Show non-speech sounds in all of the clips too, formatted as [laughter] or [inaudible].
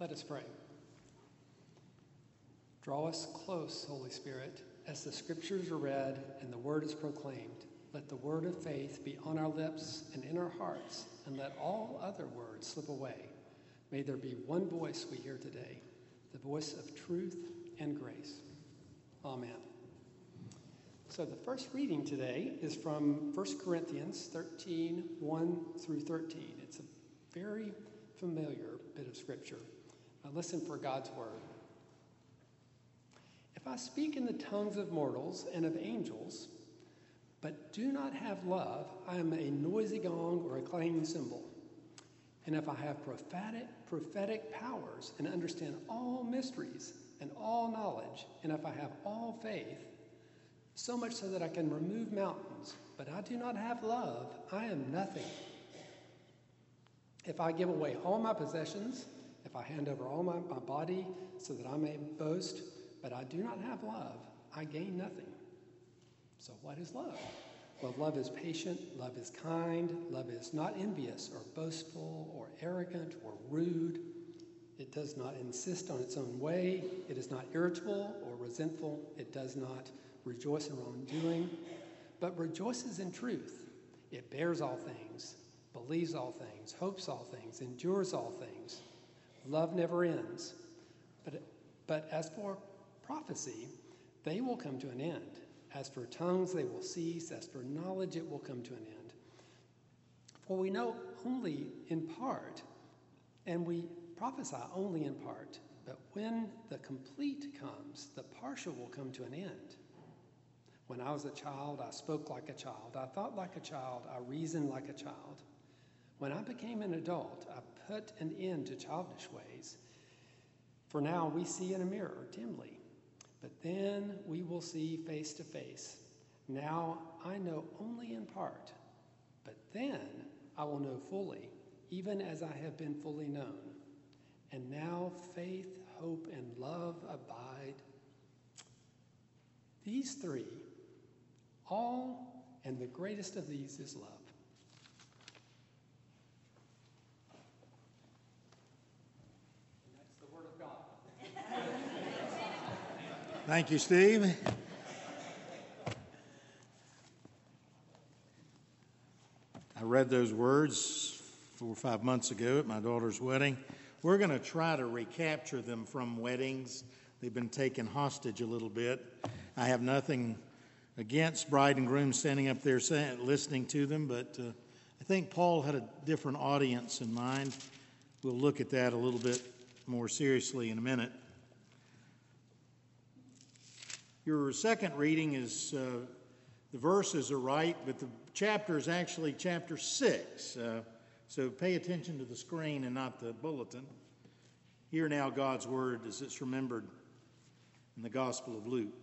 Let us pray. Draw us close, Holy Spirit, as the scriptures are read and the word is proclaimed. Let the word of faith be on our lips and in our hearts, and let all other words slip away. May there be one voice we hear today, the voice of truth and grace. Amen. So the first reading today is from 1 Corinthians 13 1 through 13. It's a very familiar bit of scripture. Now listen for God's word. If I speak in the tongues of mortals and of angels, but do not have love, I am a noisy gong or a clanging cymbal. And if I have prophetic, prophetic powers and understand all mysteries and all knowledge, and if I have all faith, so much so that I can remove mountains, but I do not have love, I am nothing. If I give away all my possessions, if I hand over all my, my body so that I may boast, but I do not have love, I gain nothing. So, what is love? Well, love is patient, love is kind, love is not envious or boastful or arrogant or rude. It does not insist on its own way. It is not irritable or resentful. It does not rejoice in wrongdoing, but rejoices in truth. It bears all things, believes all things, hopes all things, endures all things. Love never ends. But, but as for prophecy, they will come to an end. As for tongues, they will cease. As for knowledge, it will come to an end. For we know only in part, and we prophesy only in part. But when the complete comes, the partial will come to an end. When I was a child, I spoke like a child. I thought like a child. I reasoned like a child. When I became an adult, I put an end to childish ways. For now we see in a mirror dimly, but then we will see face to face. Now I know only in part, but then I will know fully, even as I have been fully known. And now faith, hope, and love abide. These three, all, and the greatest of these is love. Thank you, Steve. I read those words four or five months ago at my daughter's wedding. We're going to try to recapture them from weddings. They've been taken hostage a little bit. I have nothing against bride and groom standing up there listening to them, but uh, I think Paul had a different audience in mind. We'll look at that a little bit more seriously in a minute. Your second reading is uh, the verses are right, but the chapter is actually chapter six. Uh, so pay attention to the screen and not the bulletin. Hear now God's word as it's remembered in the Gospel of Luke.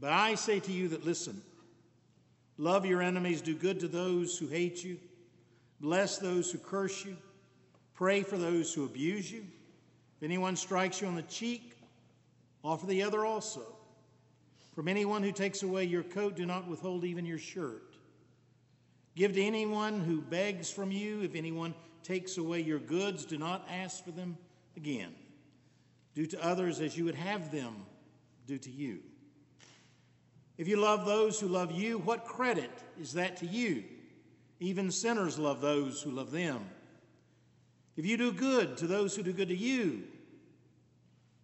But I say to you that listen, love your enemies, do good to those who hate you, bless those who curse you, pray for those who abuse you. If anyone strikes you on the cheek, offer the other also. From anyone who takes away your coat, do not withhold even your shirt. Give to anyone who begs from you. If anyone takes away your goods, do not ask for them again. Do to others as you would have them do to you. If you love those who love you, what credit is that to you? Even sinners love those who love them. If you do good to those who do good to you,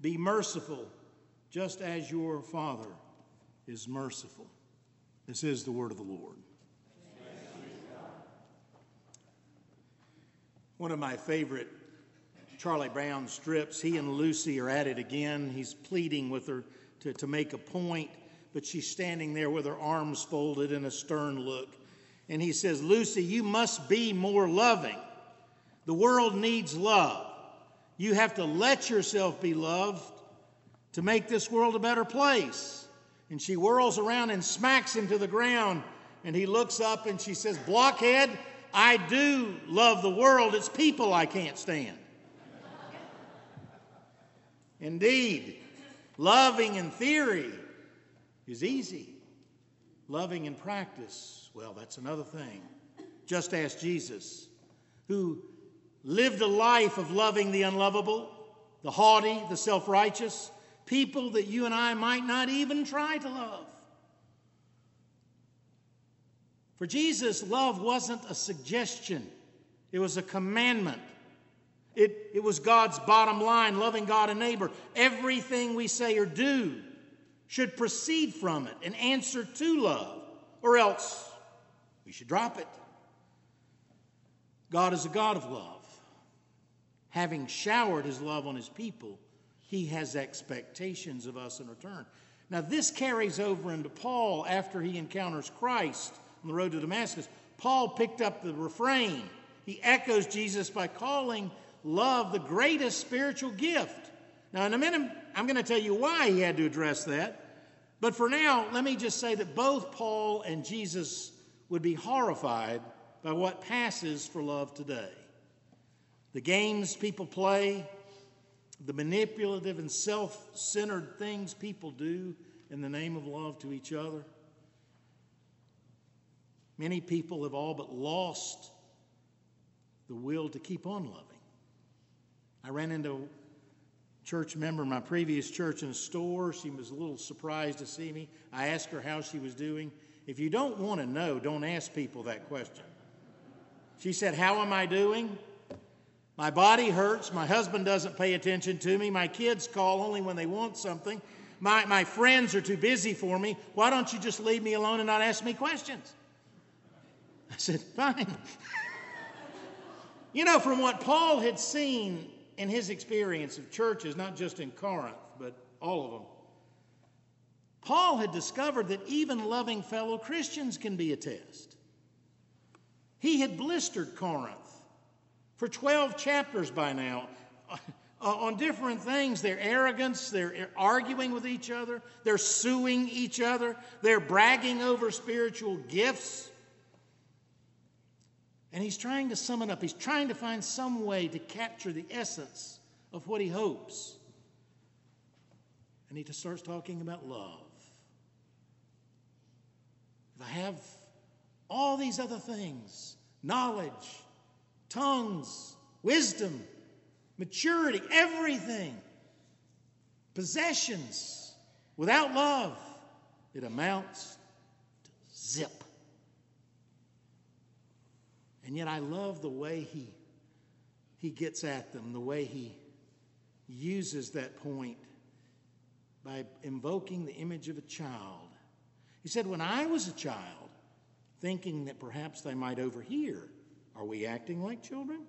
Be merciful, just as your Father is merciful. This is the word of the Lord. One of my favorite Charlie Brown strips, he and Lucy are at it again. He's pleading with her to, to make a point, but she's standing there with her arms folded and a stern look. And he says, Lucy, you must be more loving. The world needs love. You have to let yourself be loved to make this world a better place. And she whirls around and smacks him to the ground. And he looks up and she says, Blockhead, I do love the world. It's people I can't stand. Indeed, loving in theory is easy. Loving in practice, well, that's another thing. Just ask Jesus, who lived a life of loving the unlovable, the haughty, the self righteous, people that you and I might not even try to love. For Jesus, love wasn't a suggestion, it was a commandment. It, it was God's bottom line, loving God and neighbor. Everything we say or do should proceed from it and answer to love, or else we should drop it. God is a God of love. Having showered his love on his people, he has expectations of us in return. Now, this carries over into Paul after he encounters Christ on the road to Damascus. Paul picked up the refrain. He echoes Jesus by calling love the greatest spiritual gift. Now, in a minute, I'm going to tell you why he had to address that. But for now, let me just say that both Paul and Jesus would be horrified by what passes for love today. The games people play, the manipulative and self centered things people do in the name of love to each other. Many people have all but lost the will to keep on loving. I ran into a church member in my previous church in a store. She was a little surprised to see me. I asked her how she was doing. If you don't want to know, don't ask people that question. She said, How am I doing? My body hurts. My husband doesn't pay attention to me. My kids call only when they want something. My, my friends are too busy for me. Why don't you just leave me alone and not ask me questions? I said, Fine. you know, from what Paul had seen in his experience of churches, not just in Corinth, but all of them, Paul had discovered that even loving fellow Christians can be a test. He had blistered Corinth for 12 chapters by now [laughs] uh, on different things their arrogance, they're arguing with each other, they're suing each other, they're bragging over spiritual gifts. And he's trying to sum it up. He's trying to find some way to capture the essence of what he hopes. And he just starts talking about love. If I have all these other things knowledge, tongues, wisdom, maturity, everything, possessions. Without love, it amounts to zip. And yet, I love the way he, he gets at them, the way he uses that point by invoking the image of a child. He said, When I was a child, thinking that perhaps they might overhear, are we acting like children?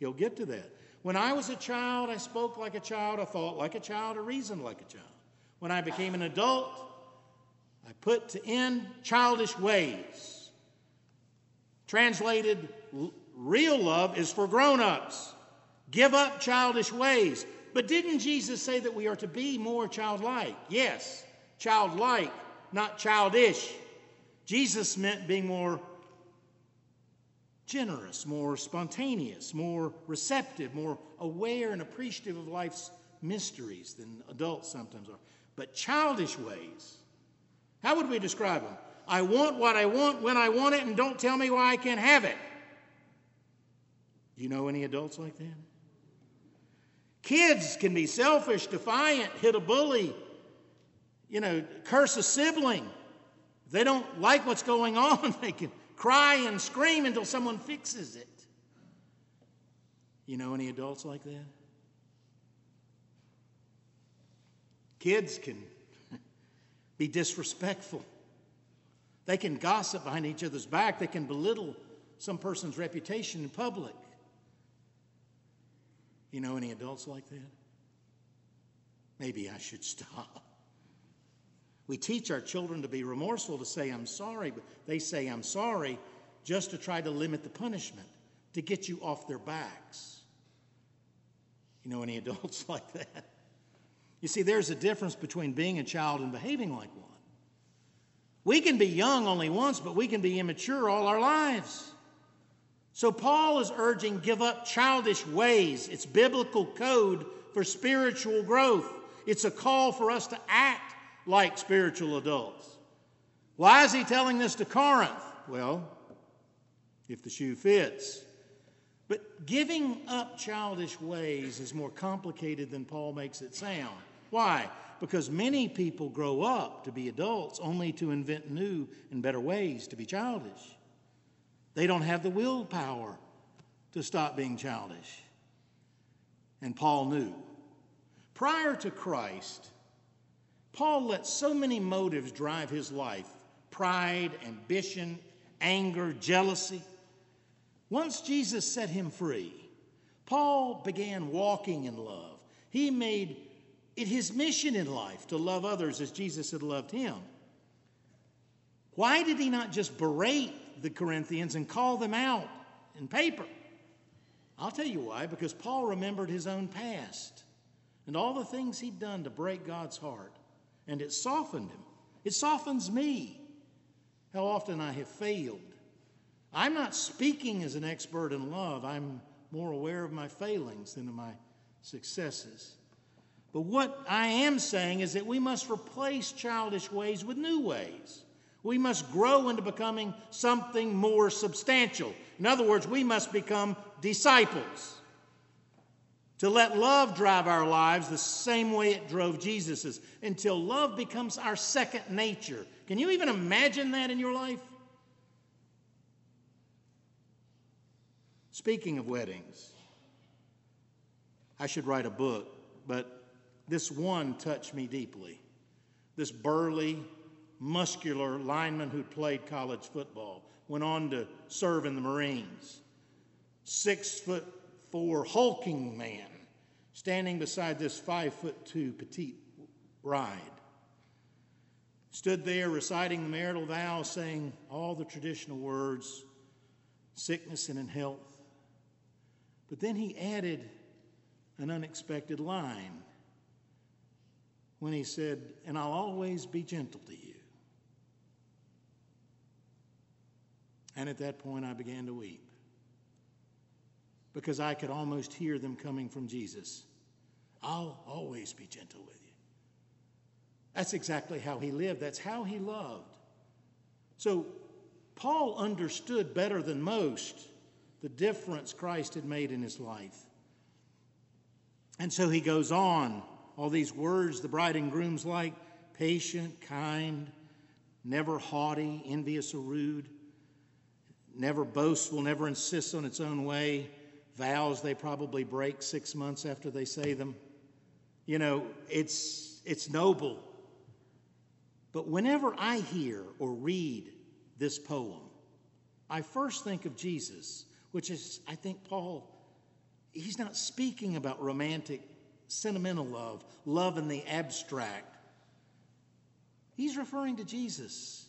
He'll get to that. When I was a child, I spoke like a child, I thought like a child, I reasoned like a child. When I became an adult, I put to end childish ways. Translated, real love is for grown ups. Give up childish ways. But didn't Jesus say that we are to be more childlike? Yes, childlike, not childish. Jesus meant being more generous, more spontaneous, more receptive, more aware and appreciative of life's mysteries than adults sometimes are. But childish ways, how would we describe them? I want what I want when I want it, and don't tell me why I can't have it. Do you know any adults like that? Kids can be selfish, defiant, hit a bully, you know, curse a sibling. If they don't like what's going [laughs] on, they can cry and scream until someone fixes it. You know any adults like that? Kids can [laughs] be disrespectful. They can gossip behind each other's back. They can belittle some person's reputation in public. You know any adults like that? Maybe I should [laughs] stop. We teach our children to be remorseful, to say, I'm sorry, but they say, I'm sorry, just to try to limit the punishment. to get you off their backs. You know any [laughs] adults like that? You see, there's a difference between being a child and behaving like one. We can be young only once, but we can be immature all our lives. So Paul is urging give up childish ways. It's biblical code for spiritual growth. It's a call for us to act like spiritual adults. Why is he telling this to Corinth? Well, if the shoe fits. But giving up childish ways is more complicated than Paul makes it sound. Why? Because many people grow up to be adults only to invent new and better ways to be childish. They don't have the willpower to stop being childish. And Paul knew. Prior to Christ, Paul let so many motives drive his life pride, ambition, anger, jealousy. Once Jesus set him free, Paul began walking in love. He made it his mission in life to love others as Jesus had loved him. Why did he not just berate the Corinthians and call them out in paper? I'll tell you why because Paul remembered his own past and all the things he'd done to break God's heart, and it softened him. It softens me. How often I have failed. I'm not speaking as an expert in love, I'm more aware of my failings than of my successes. But what I am saying is that we must replace childish ways with new ways. We must grow into becoming something more substantial. In other words, we must become disciples. To let love drive our lives the same way it drove Jesus's, until love becomes our second nature. Can you even imagine that in your life? Speaking of weddings, I should write a book, but this one touched me deeply. This burly, muscular lineman who played college football went on to serve in the Marines. Six foot four hulking man standing beside this five foot two petite bride. Stood there reciting the marital vows, saying all the traditional words, sickness and in health. But then he added an unexpected line when he said, And I'll always be gentle to you. And at that point, I began to weep because I could almost hear them coming from Jesus. I'll always be gentle with you. That's exactly how he lived, that's how he loved. So, Paul understood better than most the difference Christ had made in his life. And so he goes on, all these words the bride and groom's like patient, kind, never haughty, envious, or rude, never boastful, never insists on its own way, vows they probably break six months after they say them. You know, it's, it's noble. But whenever I hear or read this poem, I first think of Jesus, which is, I think, Paul, he's not speaking about romantic, sentimental love, love in the abstract. He's referring to Jesus.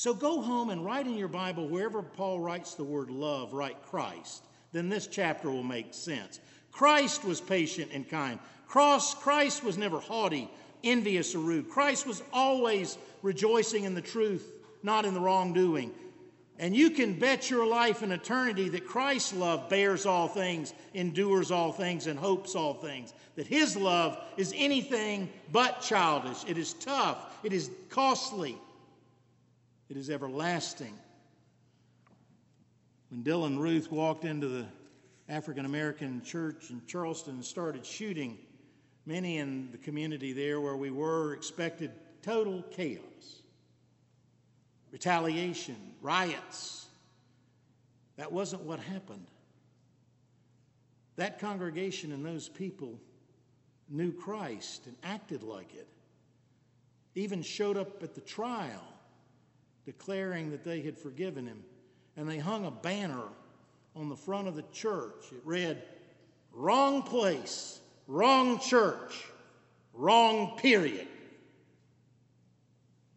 So go home and write in your Bible, wherever Paul writes the word love, write Christ. Then this chapter will make sense. Christ was patient and kind. Cross, Christ was never haughty, envious, or rude. Christ was always rejoicing in the truth, not in the wrongdoing. And you can bet your life and eternity that Christ's love bears all things, endures all things, and hopes all things. That his love is anything but childish. It is tough, it is costly, it is everlasting. When Dylann Roof walked into the African American church in Charleston and started shooting. Many in the community there where we were expected total chaos, retaliation, riots. That wasn't what happened. That congregation and those people knew Christ and acted like it, even showed up at the trial declaring that they had forgiven him. And they hung a banner on the front of the church. It read, Wrong place, wrong church, wrong period.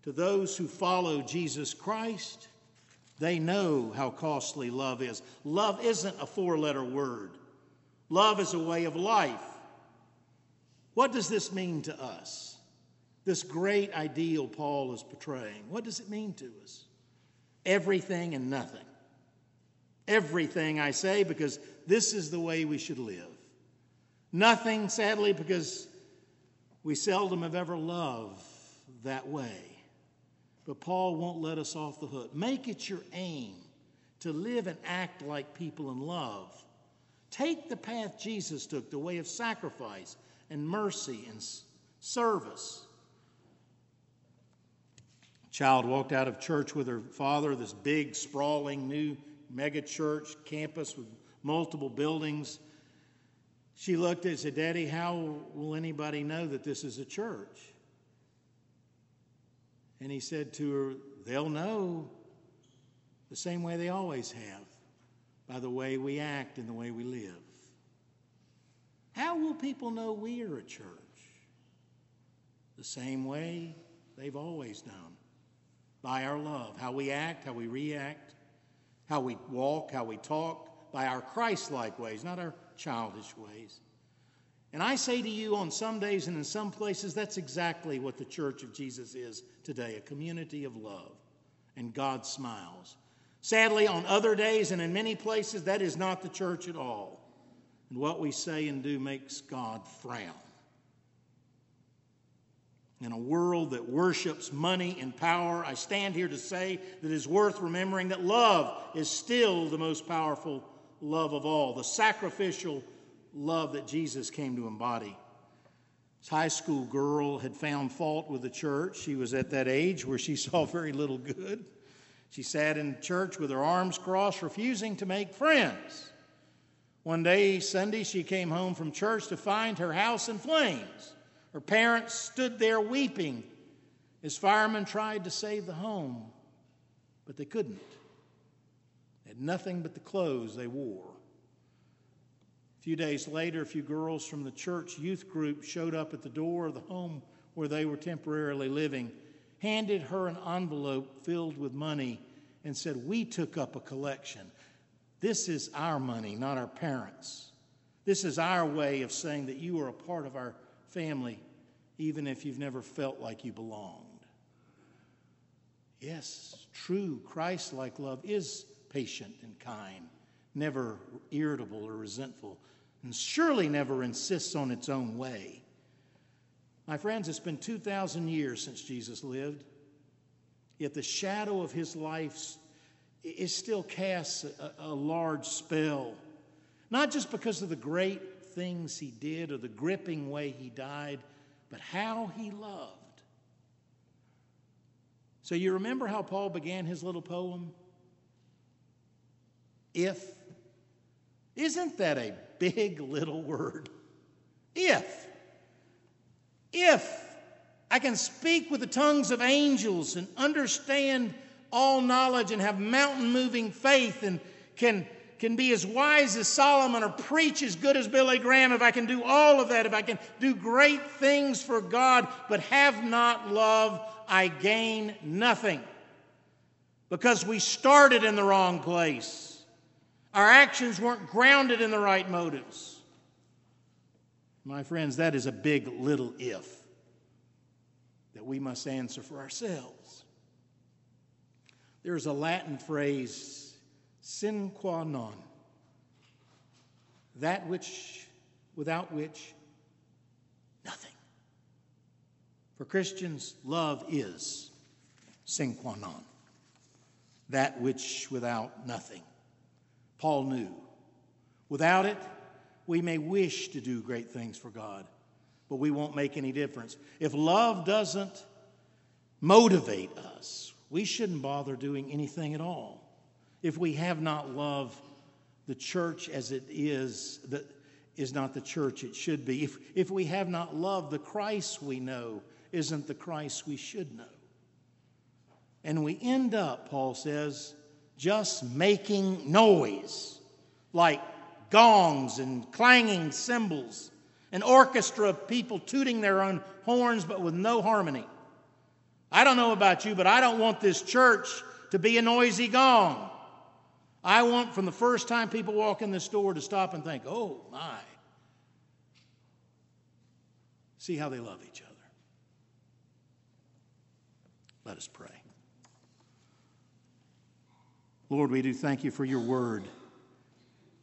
To those who follow Jesus Christ, They know how costly love is. Love isn't a four letter word, love is a way of life. What does this mean to us? This great ideal Paul is portraying. What does it mean to us? Everything and nothing. Everything, I say, because this is the way we should live. Nothing, sadly, because we seldom have ever loved that way. But Paul won't let us off the hook. Make it your aim to live and act like people in love. Take the path Jesus took, the way of sacrifice and mercy and service. Child walked out of church with her father, this big, sprawling, new mega church campus with multiple buildings. She looked and said, Daddy, how will anybody know that this is a church? And he said to her, They'll know the same way they always have by the way we act and the way we live. How will people know we are a church? The same way they've always known by our love, how we act, how we react, how we walk, how we talk, by our Christ like ways, not our childish ways. And I say to you, on some days and in some places, that's exactly what the church of Jesus is today a community of love. And God smiles. Sadly, on other days and in many places, that is not the church at all. And what we say and do makes God frown. In a world that worships money and power, I stand here to say that it is worth remembering that love is still the most powerful love of all, the sacrificial love that Jesus came to embody. This high school girl had found fault with the church. She was at that age where she [laughs] saw very little good. She sat in church with her arms crossed, refusing to make friends. One day, Sunday, she came home from church to find her house in flames. Her parents stood there weeping as firemen tried to save the home, but they couldn't. They had nothing but the clothes they wore. A few days later, a few girls from the church youth group showed up at the door of the home where they were temporarily living, handed her an envelope filled with money, and said, We took up a collection. This is our money, not our parents'. This is our way of saying that you are a part of our family, even if you've never felt like you belonged. Yes, true Christ like love is patient and kind, never irritable or resentful and surely never insists on its own way. My friends, it's been 2,000 years since Jesus lived, yet the shadow of his life is still casts a, a large spell. Not just because of the great things he did or the gripping way he died, but how he loved. So, you remember how Paul began his little poem? If. Isn't that a big little word. If. If I can speak with the tongues of angels and understand all knowledge and have mountain moving faith and can, can be as wise as Solomon or preach as good as Billy Graham, if I can do all of that, if I can do great things for God but have not love, I gain nothing. Because we started in the wrong place. Our actions weren't grounded in the right motives. My friends, that is a big little if that we must answer for ourselves. There's a Latin phrase, sine qua non, that which, without which, nothing. For Christians, love is sine qua non, that which without nothing. Paul knew. Without it, we may wish to do great things for God, but we won't make any difference. If love doesn't motivate us, we shouldn't bother doing anything at all. If we have not love, the church as it is, that is not the church it should be. If, if we have not loved, the Christ we know isn't the Christ we should know. And we end up, Paul says, just making noise, like gongs and clanging cymbals, an orchestra of people tooting their own horns but with no harmony. I don't know about you, but I don't want this church to be a noisy gong. I want from the first time people walk in this door to stop and think, oh my. See how they love each other. Let us pray. Lord, we do thank you for your word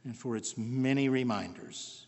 and for its many reminders.